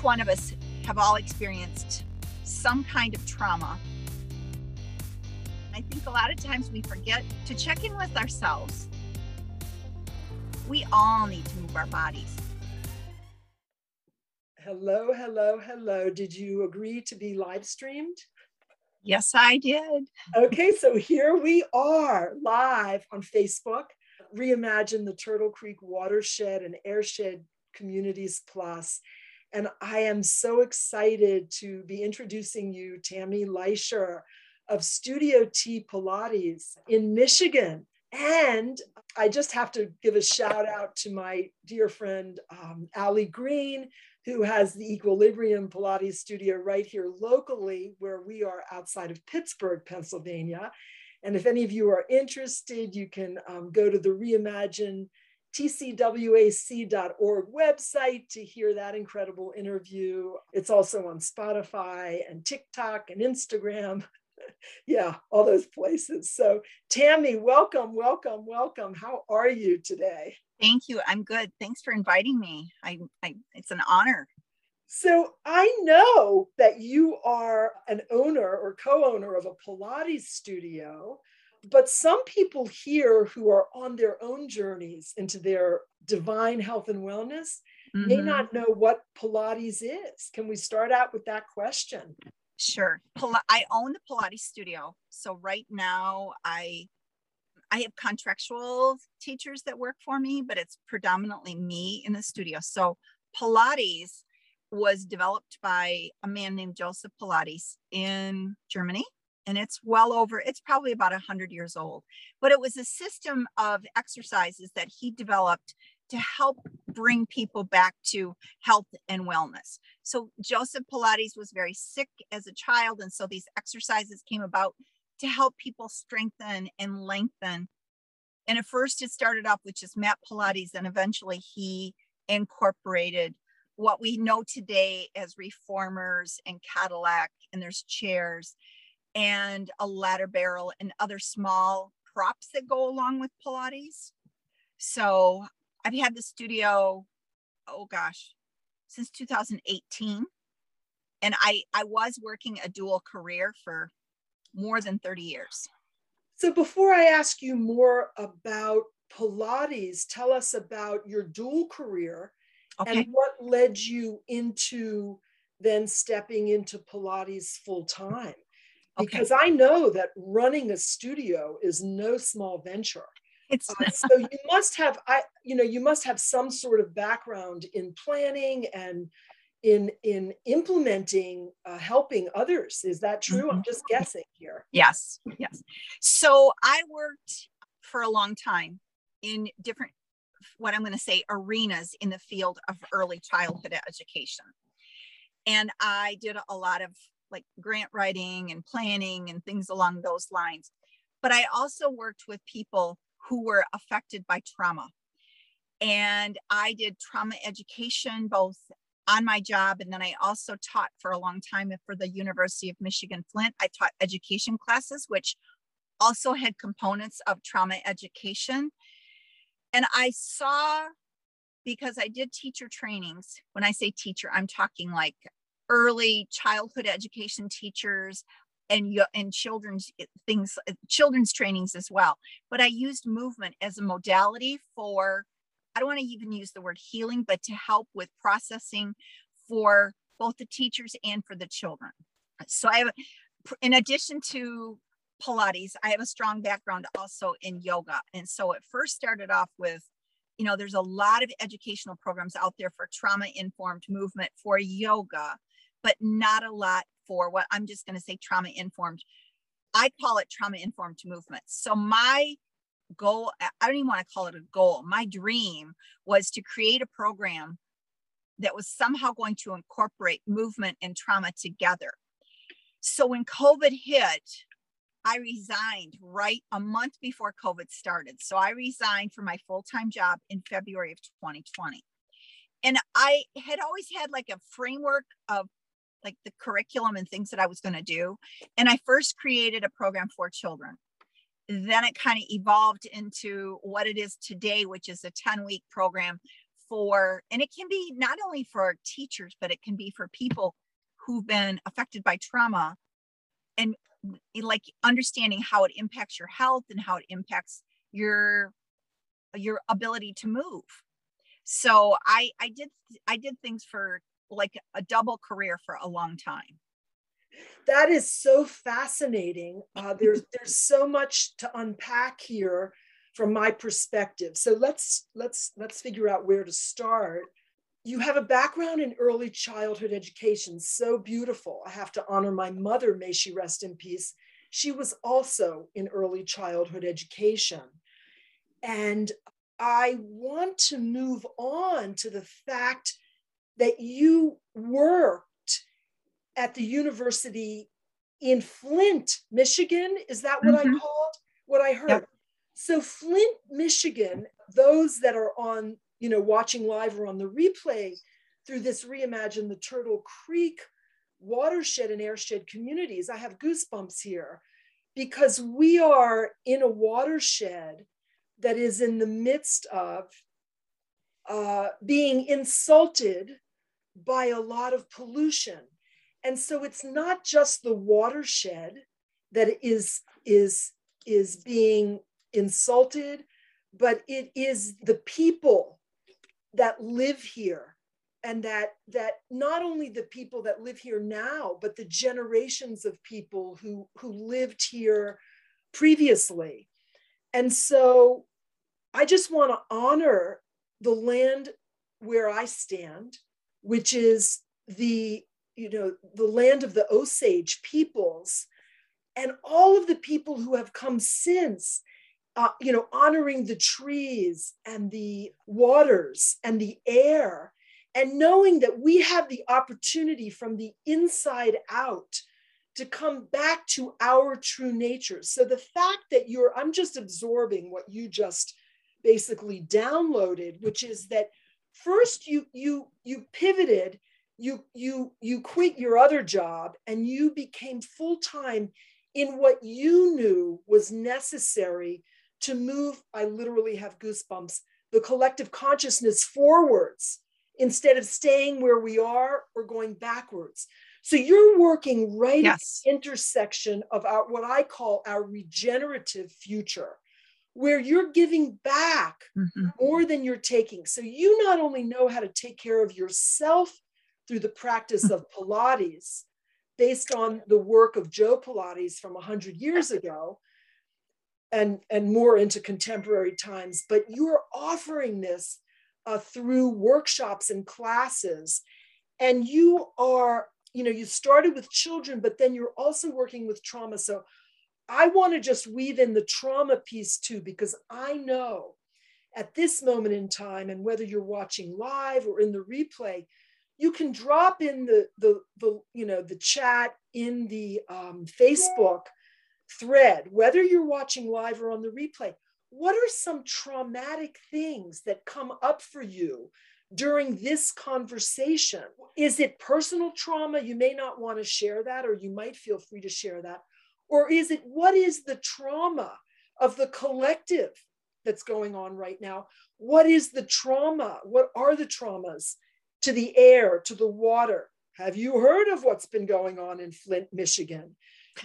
each one of us have all experienced some kind of trauma. I think a lot of times we forget to check in with ourselves. We all need to move our bodies. Hello, hello, hello. Did you agree to be live streamed? Yes, I did. Okay, so here we are live on Facebook. Reimagine the Turtle Creek Watershed and Airshed Communities Plus. And I am so excited to be introducing you, Tammy Lysher of Studio T Pilates in Michigan. And I just have to give a shout out to my dear friend, um, Allie Green, who has the Equilibrium Pilates studio right here locally, where we are outside of Pittsburgh, Pennsylvania. And if any of you are interested, you can um, go to the Reimagine tcwac.org website to hear that incredible interview. It's also on Spotify and TikTok and Instagram. yeah, all those places. So, Tammy, welcome, welcome, welcome. How are you today? Thank you. I'm good. Thanks for inviting me. I, I it's an honor. So I know that you are an owner or co-owner of a Pilates studio, but some people here who are on their own journeys into their divine health and wellness mm-hmm. may not know what Pilates is. Can we start out with that question? Sure. I own the Pilates studio. So right now I I have contractual teachers that work for me, but it's predominantly me in the studio. So Pilates was developed by a man named Joseph Pilates in Germany. And it's well over, it's probably about 100 years old. But it was a system of exercises that he developed to help bring people back to health and wellness. So Joseph Pilates was very sick as a child. And so these exercises came about to help people strengthen and lengthen. And at first, it started off with just mat Pilates, and eventually, he incorporated what we know today as reformers and Cadillac, and there's chairs and a ladder barrel and other small props that go along with Pilates. So I've had the studio, oh gosh, since 2018. And I, I was working a dual career for more than 30 years. So before I ask you more about Pilates, tell us about your dual career okay. and what led you into then stepping into Pilates full time. Because okay. I know that running a studio is no small venture. It's uh, so you must have I you know you must have some sort of background in planning and in in implementing uh, helping others is that true mm-hmm. i'm just guessing here yes yes so i worked for a long time in different what i'm going to say arenas in the field of early childhood education and i did a lot of like grant writing and planning and things along those lines but i also worked with people who were affected by trauma and I did trauma education both on my job. And then I also taught for a long time for the University of Michigan Flint. I taught education classes, which also had components of trauma education. And I saw, because I did teacher trainings, when I say teacher, I'm talking like early childhood education teachers and and children's eh, things eh, children's trainings as well but i used movement as a modality for I don't want to even use the word healing, but to help with processing for both the teachers and for the children. So I have, in addition to Pilates, I have a strong background also in yoga. And so it first started off with, you know, there's a lot of educational programs out there for trauma informed movement for yoga, but not a lot for what I'm just going to say trauma informed. I call it trauma informed movement. So my goal i don't even want to call it a goal my dream was to create a program that was somehow going to incorporate movement and trauma together so when covid hit i resigned right a month before covid started so i resigned from my full-time job in february of 2020 and i had always had like a framework of like the curriculum and things that i was going to do and i first created a program for children. Then it kind of evolved into what it is today, which is a 10 week program for, and it can be not only for teachers, but it can be for people who've been affected by trauma and eh, like understanding how it impacts your health and how it impacts your your ability to move. So i i did i did things for like a double career for a long time that is so fascinating uh, there's there's so much to unpack here from my perspective so let's let's let's figure out where to start you have a background in early childhood education, so beautiful. I have to honor my mother, may she rest in peace. She was also in early childhood education. And I want to move on to the fact that you worked at the university in Flint, Michigan. Is that what mm-hmm. I called? What I heard? Yep. So, Flint, Michigan, those that are on you know, watching live or on the replay through this reimagine the Turtle Creek watershed and airshed communities. I have goosebumps here because we are in a watershed that is in the midst of uh, being insulted by a lot of pollution. And so it's not just the watershed that is, is, is being insulted, but it is the people that live here and that that not only the people that live here now but the generations of people who who lived here previously and so i just want to honor the land where i stand which is the you know the land of the osage peoples and all of the people who have come since uh, you know, honoring the trees and the waters and the air, and knowing that we have the opportunity from the inside out to come back to our true nature. So the fact that you're, I'm just absorbing what you just basically downloaded, which is that first you you you pivoted, you you you quit your other job and you became full time in what you knew was necessary to move, I literally have goosebumps, the collective consciousness forwards instead of staying where we are or going backwards. So you're working right yes. at the intersection of our what I call our regenerative future, where you're giving back mm-hmm. more than you're taking. So you not only know how to take care of yourself through the practice of Pilates, based on the work of Joe Pilates from 100 years ago, and and more into contemporary times but you're offering this uh, through workshops and classes and you are you know you started with children but then you're also working with trauma so i want to just weave in the trauma piece too because i know at this moment in time and whether you're watching live or in the replay you can drop in the the, the you know the chat in the um, facebook thread, whether you're watching live or on the replay, what are some traumatic things that come up for you during this conversation? Is it personal trauma? You may not want to share that, or you might feel free to share that. Or is it what is the trauma of the collective that's going on right now? What is the trauma? What are the traumas to the air, to the water? Have you heard of what's been going on in Flint, Michigan?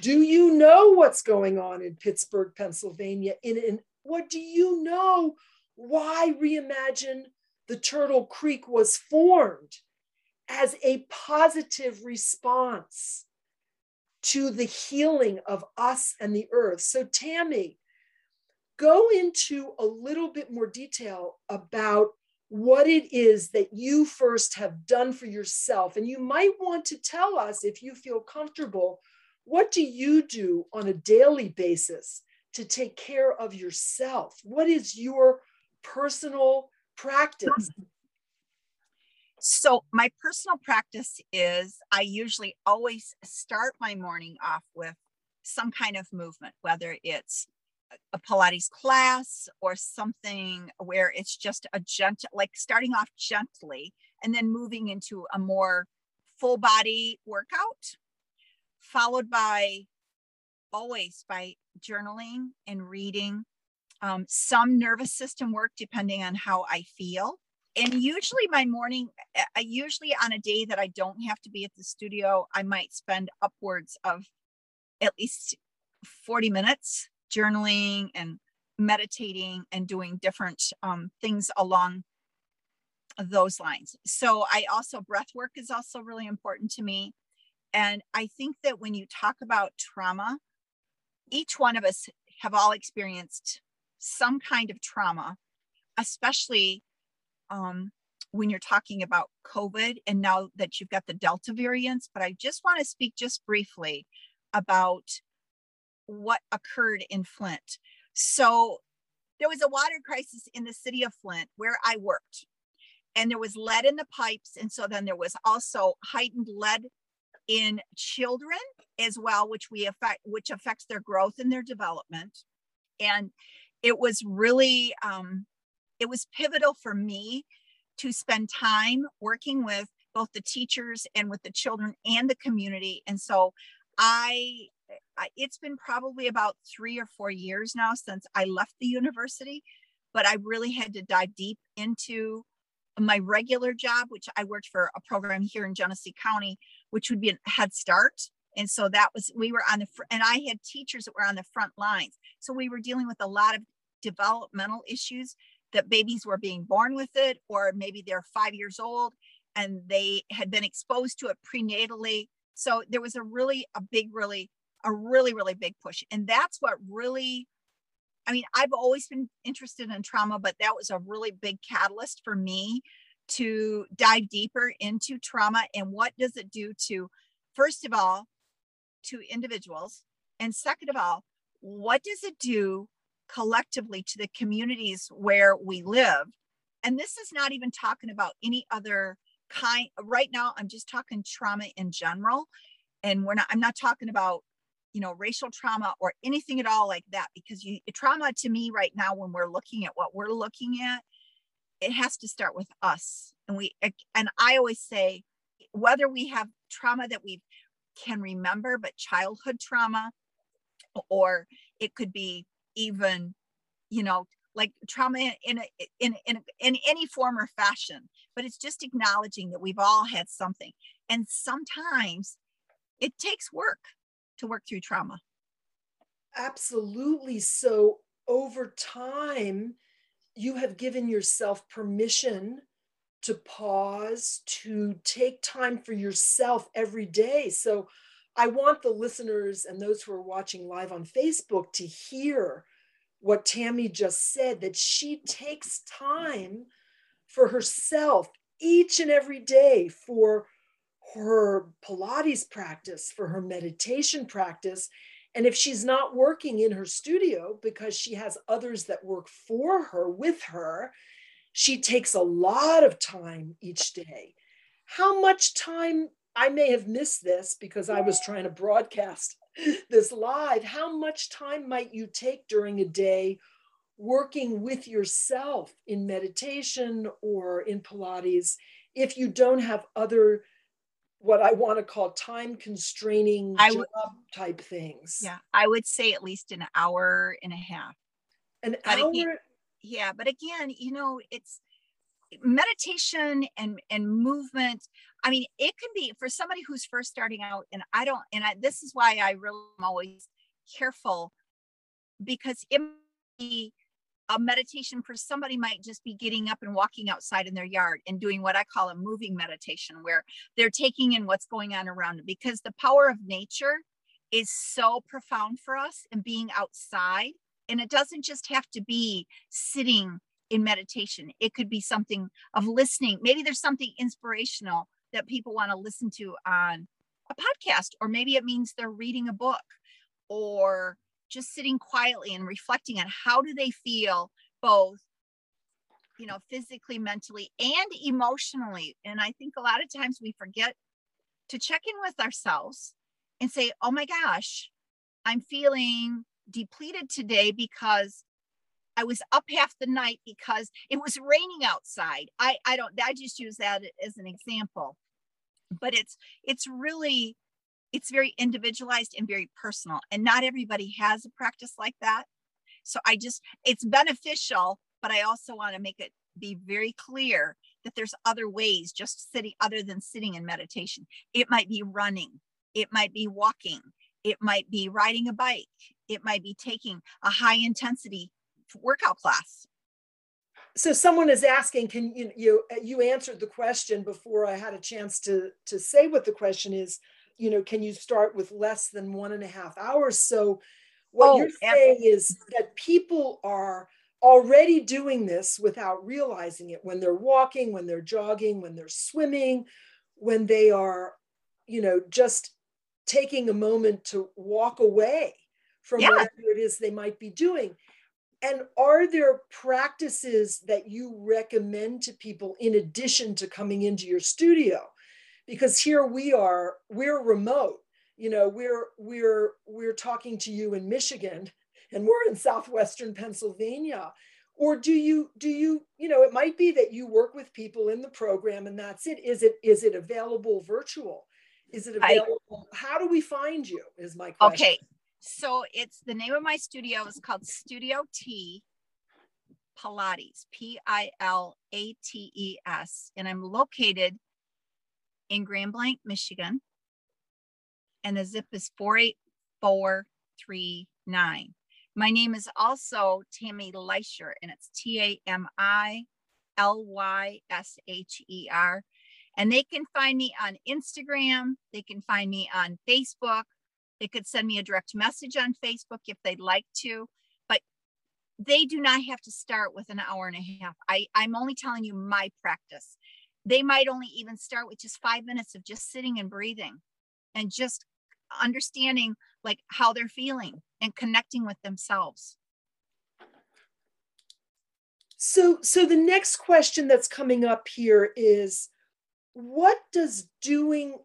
Do you know what's going on in Pittsburgh, Pennsylvania? In, in what do you know why reimagine the Turtle Creek was formed as a positive response to the healing of us and the earth? So, Tammy, go into a little bit more detail about what it is that you first have done for yourself. And you might want to tell us, if you feel comfortable, what do you do on a daily basis to take care of yourself? What is your personal practice? So, my personal practice is I usually always start my morning off with some kind of movement, whether it's a Pilates class or something where it's just a gentle, like starting off gently and then moving into a more full body workout followed by always by journaling and reading, um, some nervous system work depending on how I feel. And usually my morning I usually on a day that I don't have to be at the studio, I might spend upwards of at least 40 minutes journaling and meditating and doing different um, things along those lines. So I also breath work is also really important to me. And I think that when you talk about trauma, each one of us have all experienced some kind of trauma, especially um, when you're talking about COVID and now that you've got the Delta variants. But I just want to speak just briefly about what occurred in Flint. So there was a water crisis in the city of Flint where I worked, and there was lead in the pipes. And so then there was also heightened lead in children as well, which we affect, which affects their growth and their development. And it was really, um, it was pivotal for me to spend time working with both the teachers and with the children and the community. And so I, it's been probably about three or four years now since I left the university, but I really had to dive deep into my regular job, which I worked for a program here in Genesee County, which would be a Head Start. And so that was, we were on the, and I had teachers that were on the front lines. So we were dealing with a lot of developmental issues that babies were being born with it, or maybe they're five years old and they had been exposed to it prenatally. So there was a really, a big, really, a really, really big push. And that's what really, I mean, I've always been interested in trauma, but that was a really big catalyst for me to dive deeper into trauma and what does it do to, first of all, to individuals. And second of all, what does it do collectively to the communities where we live? And this is not even talking about any other kind right now i'm just talking trauma in general and we're not i'm not talking about you know racial trauma or anything at all like that because you trauma to me right now when we're looking at what we're looking at it has to start with us and we and i always say whether we have trauma that we can remember but childhood trauma or it could be even you know like trauma in in, in in in any form or fashion but it's just acknowledging that we've all had something. And sometimes it takes work to work through trauma. Absolutely. So over time you have given yourself permission to pause, to take time for yourself every day. So I want the listeners and those who are watching live on Facebook to hear what Tammy just said that she takes time for herself each and every day for her Pilates practice, for her meditation practice, and if she's not working in her studio because she has others that work for her with her, she takes a lot of time each day. How much time? I may have missed this because I was trying to broadcast this live. How much time might you take during a day working with yourself in meditation or in Pilates if you don't have other what I want to call time constraining I job type things. Yeah, I would say at least an hour and a half. An but hour. Again, yeah, but again, you know, it's meditation and and movement. I mean, it can be for somebody who's first starting out, and I don't, and I, this is why I really am always careful because it be a meditation for somebody might just be getting up and walking outside in their yard and doing what I call a moving meditation, where they're taking in what's going on around them because the power of nature is so profound for us and being outside. And it doesn't just have to be sitting in meditation, it could be something of listening. Maybe there's something inspirational that people want to listen to on a podcast, or maybe it means they're reading a book or just sitting quietly and reflecting on how do they feel both you know physically mentally and emotionally and i think a lot of times we forget to check in with ourselves and say oh my gosh i'm feeling depleted today because i was up half the night because it was raining outside. I i don't i just use that as an example. But it's it's really it's very individualized and very personal and not everybody has a practice like that. So i just it's beneficial but i also want to make it be very clear that there's other ways just sitting other than sitting in meditation. It might be running, it might be walking, it might be riding a bike, it might be taking a high intensity workout class. So someone is asking, can you you you answered the question before I had a chance to to say what the question is, you know, can you start with less than one and a half hours? So what oh, you're saying is that people are already doing this without realizing it when they're walking, when they're jogging, when they're swimming, when they are, you know, just taking a moment to walk away from yeah. whatever it is they might be doing. And are there practices that you recommend to people in addition to coming into your studio? Because here we are, we're remote. You know, we're we're we're talking to you in Michigan and we're in southwestern Pennsylvania. Or do you do you, you know, it might be that you work with people in the program and that's it. Is it is it available virtual? Is it available? I, How do we find you? Is my question. Okay. So it's the name of my studio is called Studio T Pilates, P I L A T E S. And I'm located in Grand Blanc, Michigan. And the zip is 48439. My name is also Tammy Lysher, and it's T A M I L Y S H E R. And they can find me on Instagram. They can find me on Facebook. They could send me a direct message on Facebook if they'd like to, but they do not have to start with an hour and a half. I, I'm only telling you my practice. They might only even start with just five minutes of just sitting and breathing and just understanding like how they're feeling and connecting with themselves so so the next question that's coming up here is what does doing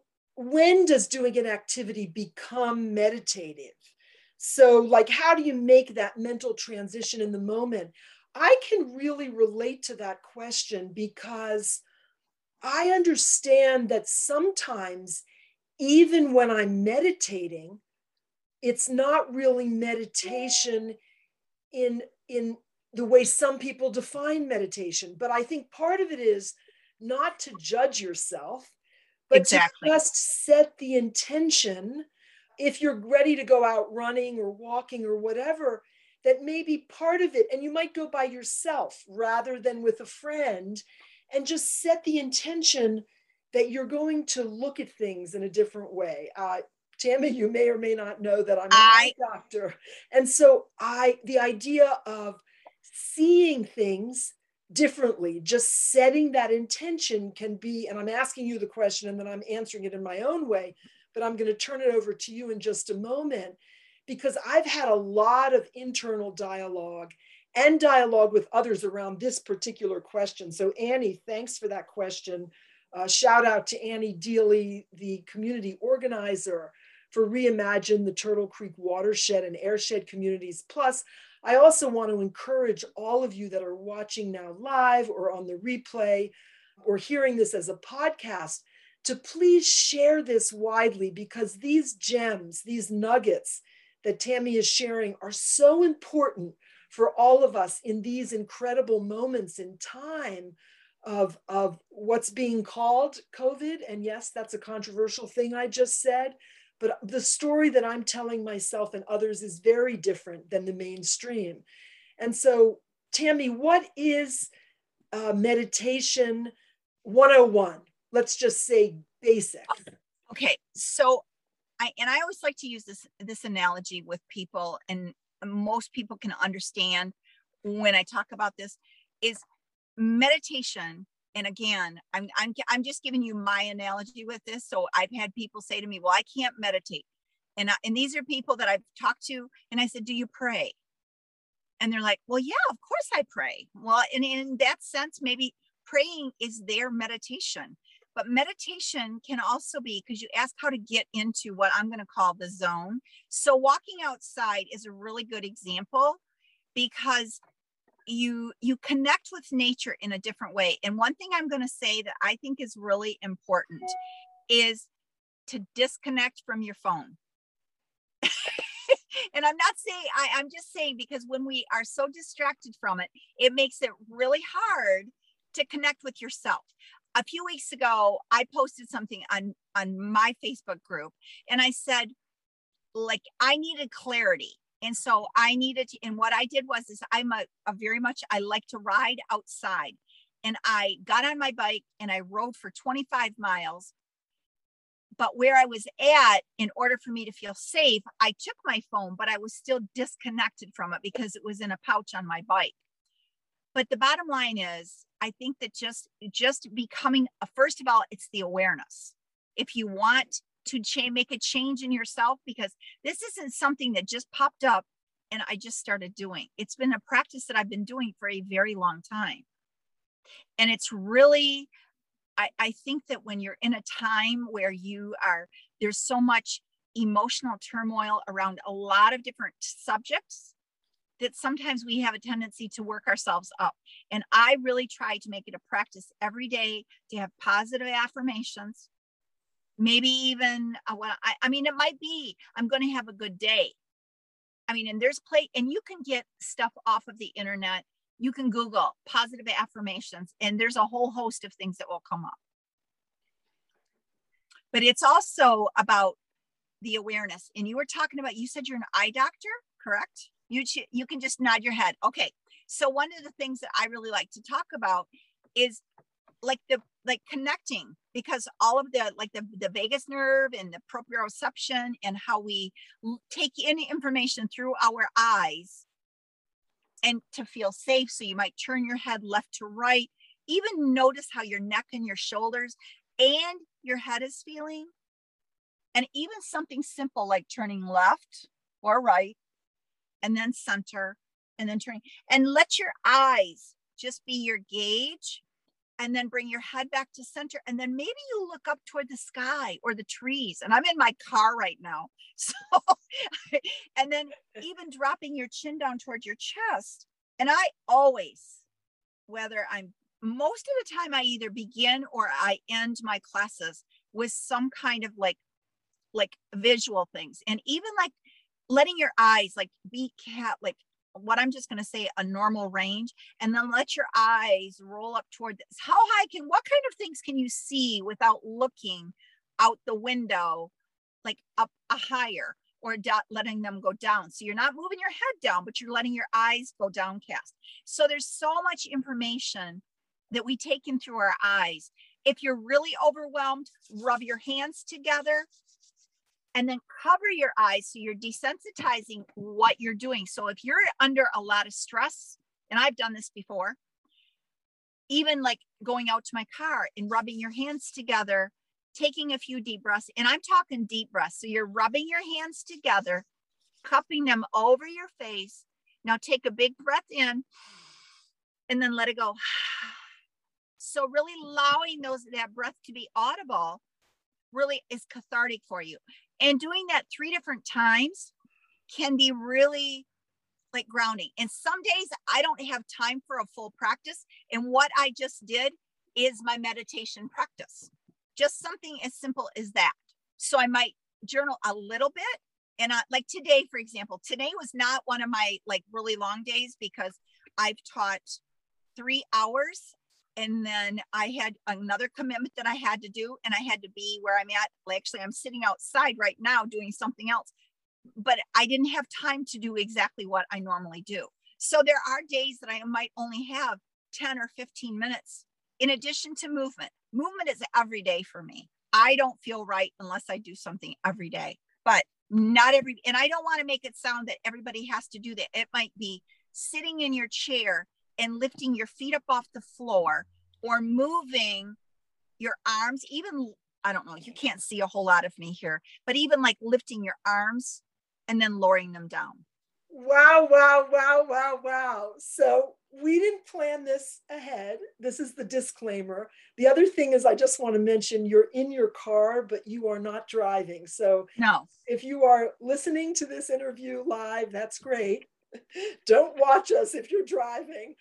when does doing an activity become meditative? So like how do you make that mental transition in the moment? I can really relate to that question because i understand that sometimes even when I'm meditating, it's not really meditation in in the way some people define meditation but i think part of it is not to judge yourself but exactly. just set the intention if you're ready to go out running or walking or whatever that maybe part of it and you might go by yourself rather than with a friend and just set the intention that you're going to look at things in a different way. Uh, Tami, you may or may not know that I'm a doctor. And so I the idea of seeing things differently, just setting that intention can be, and I'm asking you the question and then I'm answering it in my own way, but I'm going to turn it over to you in just a moment because I've had a lot of internal dialogue and dialogue with others around this particular question. So Annie, thanks for that question. Uh, shout out to Annie Deely, the community organizer for Reimagine the Turtle Creek Watershed and Airshed Communities. Plus, I also want to encourage all of you that are watching now live or on the replay or hearing this as a podcast to please share this widely because these gems, these nuggets that Tammy is sharing are so important for all of us in these incredible moments in time of, of what's being called COVID. And yes, that's a controversial thing I just said. But the story that I'm telling myself and others is very different than the mainstream. And so, Tammy, what is uh, meditation 101? Let's just say basic. Okay. So, I, and I always like to use this this analogy with people, and most people can understand when I talk about this. Is meditation and again i'm i'm i'm just giving you my analogy with this. So i've had people say to me well i can't meditate. And I, and these are people that i've talked to and i said do you pray? And they're like well yeah of course i pray. Well and in that sense maybe praying is their meditation. But meditation can also be because you ask how to get into what i'm going to call the zone. So walking outside is a really good example because you you connect with nature in a different way and one thing i'm going to say that i think is really important is to disconnect from your phone and i'm not saying I, i'm just saying because when we are so distracted from it it makes it really hard to connect with yourself. A few weeks ago, I posted something on on my Facebook group and I said like I needed clarity. And so I needed to, and what I did was is I'm a, a very much I like to ride outside. And I got on my bike and I rode for 25 miles but where I was at, in order for me to feel safe, I took my phone, but I was still disconnected from it because it was in a pouch on my bike. But the bottom line is, I think that just just becoming uh, first of all, it's the awareness. If you want to change, make a change in yourself, because this isn't something that just popped up and I just started doing. It's been a practice that I've been doing for a very long time. And it's really I, I think that when you're in a time where you are, there's so much emotional turmoil around a lot of different subjects that sometimes we have a tendency to work ourselves up. And I really try to make it a practice every day to have positive affirmations. Maybe even, uh, well, I, I mean, it might be, I'm going to have a good day. I mean, and there's play, and you can get stuff off of the internet you can Google positive affirmations, and there's a whole host of things that will come up. But it's also about the awareness. And you were talking about, you said you're an eye doctor, correct? You, you can just nod your head. Okay. So, one of the things that I really like to talk about is like the like connecting because all of the like the, the vagus nerve and the proprioception and how we take in information through our eyes and to feel safe. So you might turn your head left to right. Even notice how your neck and your shoulders and your head is feeling. And even something simple like turning left or right and then center and then turning and let your eyes just be your gauge and then bring your head back to center and then maybe you look up toward the sky or the trees and i'm in my car right now so and then even dropping your chin down towards your chest and i always whether i'm most of the time i either begin or i end my classes with some kind of like like visual things and even like letting your eyes like be cat like what I'm just going to say a normal range, and then let your eyes roll up toward this. How high can, what kind of things can you see without looking out the window, like up a higher or do, letting them go down? So you're not moving your head down, but you're letting your eyes go downcast. So there's so much information that we take in through our eyes. If you're really overwhelmed, rub your hands together and then cover your eyes so you're desensitizing what you're doing. So if you're under a lot of stress, and I've done this before, even like going out to my car and rubbing your hands together, taking a few deep breaths, and I'm talking deep breaths. So you're rubbing your hands together, cupping them over your face. Now take a big breath in and then let it go. So really allowing those that breath to be audible really is cathartic for you. And doing that three different times can be really like grounding. And some days I don't have time for a full practice. And what I just did is my meditation practice, just something as simple as that. So I might journal a little bit. And I, like today, for example, today was not one of my like really long days because I've taught three hours and then I had another commitment that I had to do, and I had to be where I'm at. Actually, I'm sitting outside right now doing something else, but I didn't have time to do exactly what I normally do. So there are days that I might only have 10 or 15 minutes in addition to movement. Movement is every day for me. I don't feel right unless I do something every day, but not every, and I don't want to make it sound that everybody has to do that. It might be sitting in your chair and lifting your feet up off the floor or moving your arms, even I don't know, you can't see a whole lot of me here, but even like lifting your arms and then lowering them down. Wow, wow, wow, wow, wow. So we didn't plan this ahead. This is the disclaimer. The other thing is, I just want to mention you're in your car, but you are not driving. So, no, if you are listening to this interview live, that's great. Don't watch us if you're driving.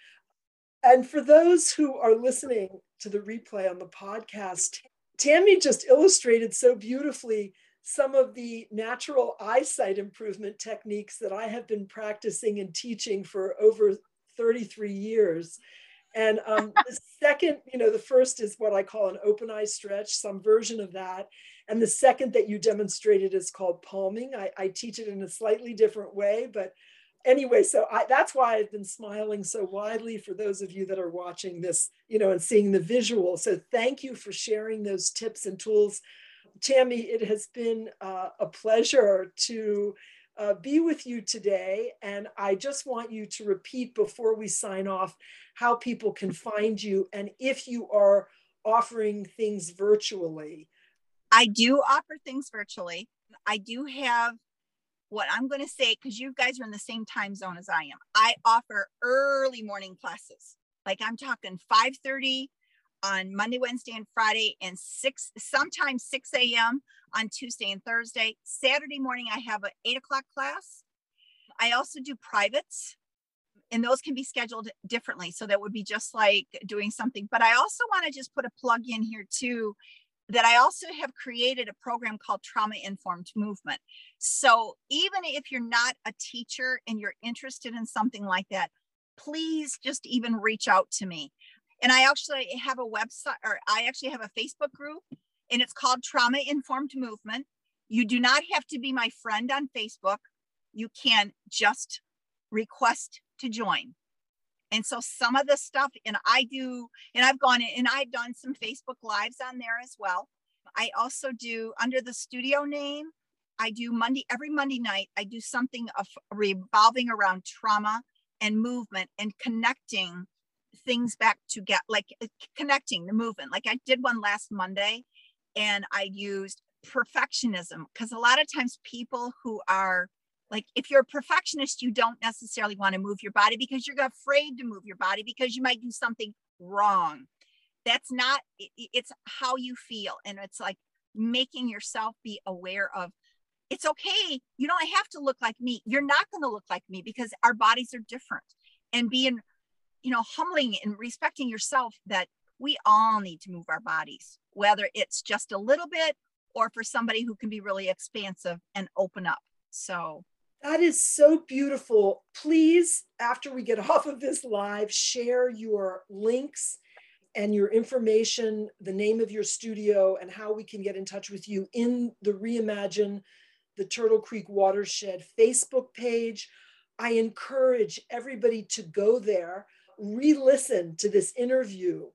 And for those who are listening to the replay on the podcast, Tammy just illustrated so beautifully some of the natural eyesight improvement techniques that I have been practicing and teaching for over 33 years. And um, the second, you know, the first is what I call an open eye stretch, some version of that. And the second that you demonstrated is called palming. I, I teach it in a slightly different way, but anyway, so I, that's why I've been smiling so widely for those of you that are watching this, you know, and seeing the visual. So thank you for sharing those tips and tools. Tammy, it has been uh, a pleasure to uh, be with you today. And I just want you to repeat before we sign off how people can find you and if you are offering things virtually. I do offer things virtually. I do have what I'm going to say, because you guys are in the same time zone as I am. I offer early morning classes. Like I'm talking 5:30 on Monday, Wednesday, and Friday, and six sometimes 6 a.m. on Tuesday and Thursday. Saturday morning, I have an eight o'clock class. I also do privates, and those can be scheduled differently. So that would be just like doing something. But I also want to just put a plug in here too that I also have created a program called Trauma Informed Movement. So even if you're not a teacher and you're interested in something like that, please just even reach out to me. And I actually have a website, or I actually have a Facebook group, and it's called Trauma Informed Movement. You do not have to be my friend on Facebook. You can just request to join. And so some of the stuff, and I do, and I've gone and I've done some Facebook Lives on there as well. I also do under the studio name, I do Monday, every Monday night, I do something of revolving around trauma and movement and connecting things back to get like uh, connecting the movement. Like I did one last Monday and I used perfectionism because a lot of times people who are like if you're a perfectionist you don't necessarily want to move your body because you're afraid to move your body because you might do something wrong that's not it's how you feel and it's like making yourself be aware of it's okay you don't have to look like me you're not going to look like me because our bodies are different and being you know, humbling and respecting yourself that we all need to move our bodies, whether it's just a little bit or for somebody who can be really expansive and open up. So that is so beautiful. Please, after we get off of this live, share your links and your information, the name of your studio, and how we can get in touch with you in the Reimagine the Turtle Creek Watershed Facebook page. I encourage everybody to go there re listen to this interview,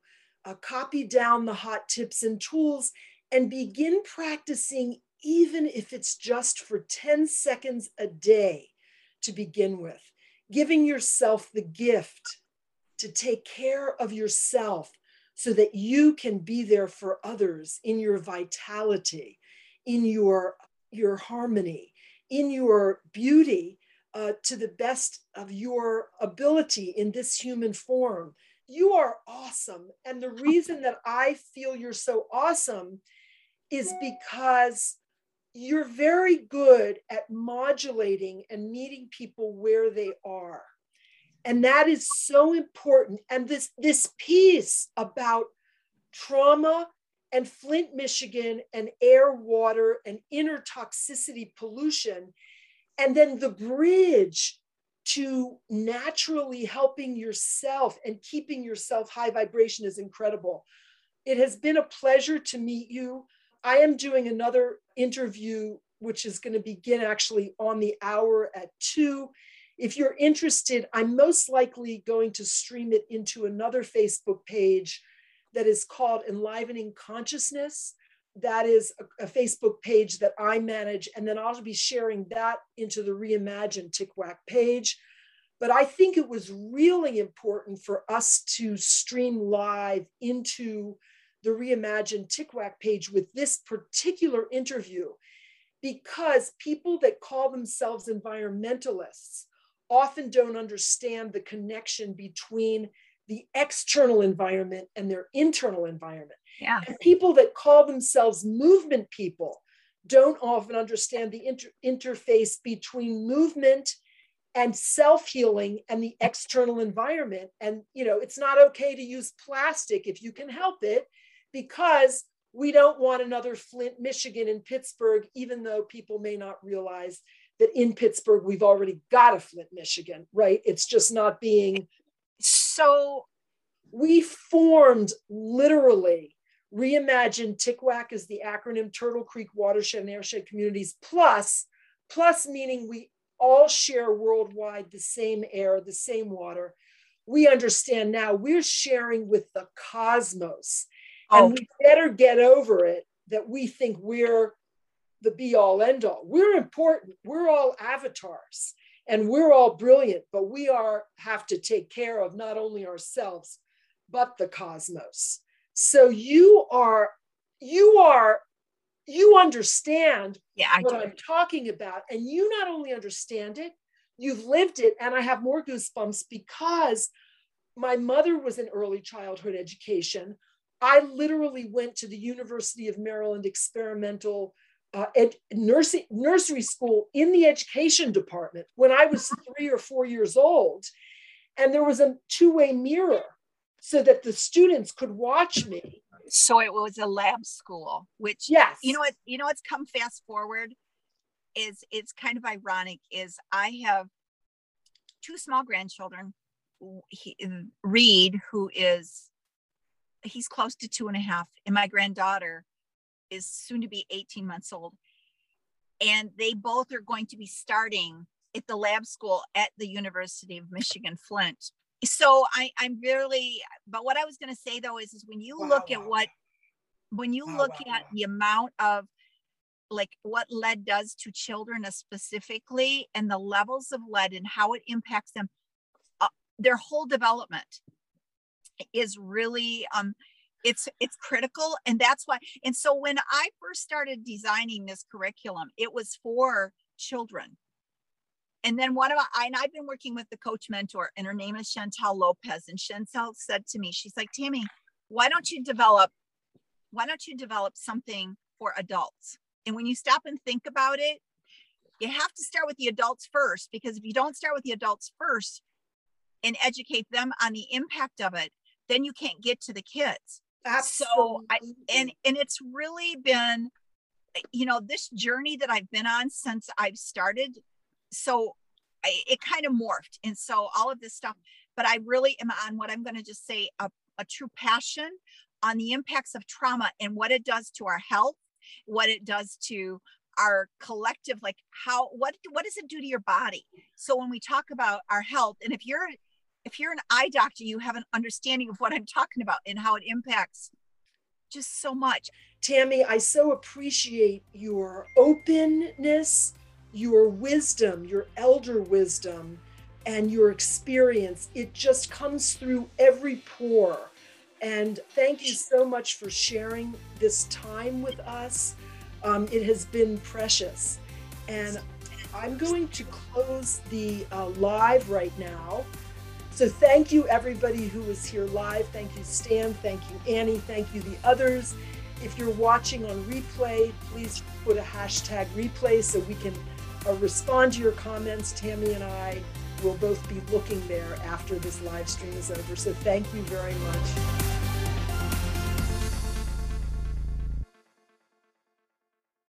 uh, copy down the hot tips and tools, and begin practicing, even if it's just for 10 seconds a day to begin with. Giving yourself the gift to take care of yourself so that you can be there for others in your vitality, in your, your harmony, in your beauty, uh, to the best of your ability in this human form. You are awesome. And the reason that I feel you're so awesome is because you're very good at modulating and meeting people where they are. And that is so important. And this, this piece about trauma and Flint, Michigan, and air, water, and inner toxicity pollution and then the bridge to naturally helping yourself and keeping yourself high vibration is incredible. It has been a pleasure to meet you. I am doing another interview, which is going to begin actually on the hour at two. If you're interested, I'm most likely going to stream it into another Facebook page that is called Enlivening Consciousness that is a, a, Facebook page that I manage, and then I'll be sharing that into the Reimagine TCWAC page. But I think it was really important for us to stream live into the Reimagine TCWAC page with this particular interview because people that call themselves environmentalists often don't understand the connection between the external environment and their internal environment. Yeah. And people that call themselves movement people don't often understand the inter- interface between movement and self-healing and the external environment and you know it's not okay to use plastic if you can help it because we don't want another flint michigan in pittsburgh even though people may not realize that in pittsburgh we've already got a flint michigan right it's just not being so we formed literally reimagine TCWAC is the acronym Turtle Creek Watershed and Airshed Communities Plus, plus meaning we all share worldwide the same air, the same water. We understand now we're sharing with the cosmos. Oh. And we better get over it that we think we're the be all end all. We're important. We're all avatars and we're all brilliant, but we are have to take care of not only ourselves, but the cosmos. So you are, you are, you understand yeah, what I'm talking about. And you not only understand it, you've lived it. And I have more goosebumps because my mother was in early childhood education. I literally went to the University of Maryland experimental uh, ed- nursery, nursery school in the education department when I was three or four years old. And there was a two way mirror so that the students could watch me. So it was a lab school, which yes, you know what you know what's come fast forward is it's kind of ironic is I have two small grandchildren. He, Reed, who is he's close to two and a half, and my granddaughter is soon to be 18 months old. And they both are going to be starting at the lab school at the University of Michigan Flint so I, I'm really, but what I was going to say though is, is when you wow, look wow. at what, when you wow, look at the amount of like what lead does to children specifically and the levels of lead and how it impacts them, uh, their whole development is really, um, it's it's critical and that's why and so when i first started designing this curriculum it was for children and then one of I, and I've been working with the coach mentor, and her name is Chantel Lopez. And Chantel said to me, she's like, Tammy, why don't you develop, why don't you develop something for adults? And when you stop and think about it, you have to start with the adults first, because if you don't start with the adults first and educate them on the impact of it, then you can't get to the kids. Absolutely. So I and and it's really been you know this journey that I've been on since I've started so I, it kind of morphed. And so all of this stuff, but I really am on what I'm going to just say a, a true passion on the impacts of trauma and what it does to our health, what it does to our collective like how what what does it do to your body so when we talk about our health and if you're if you're an eye doctor you have an understanding of what i'm talking about and how it impacts just so much tammy i so appreciate your openness your wisdom, your elder wisdom, and your experience. It just comes through every pore. And thank you so much for sharing this time with us. Um, it has been precious. And I'm going to close the uh, live right now. So thank you, everybody who is here live. Thank you, Stan. Thank you, Annie. Thank you, the others. If you're watching on replay, please put a hashtag replay so we can uh, respond to your comments. Tammy and I will both be looking there after this live stream is over. So thank you very much.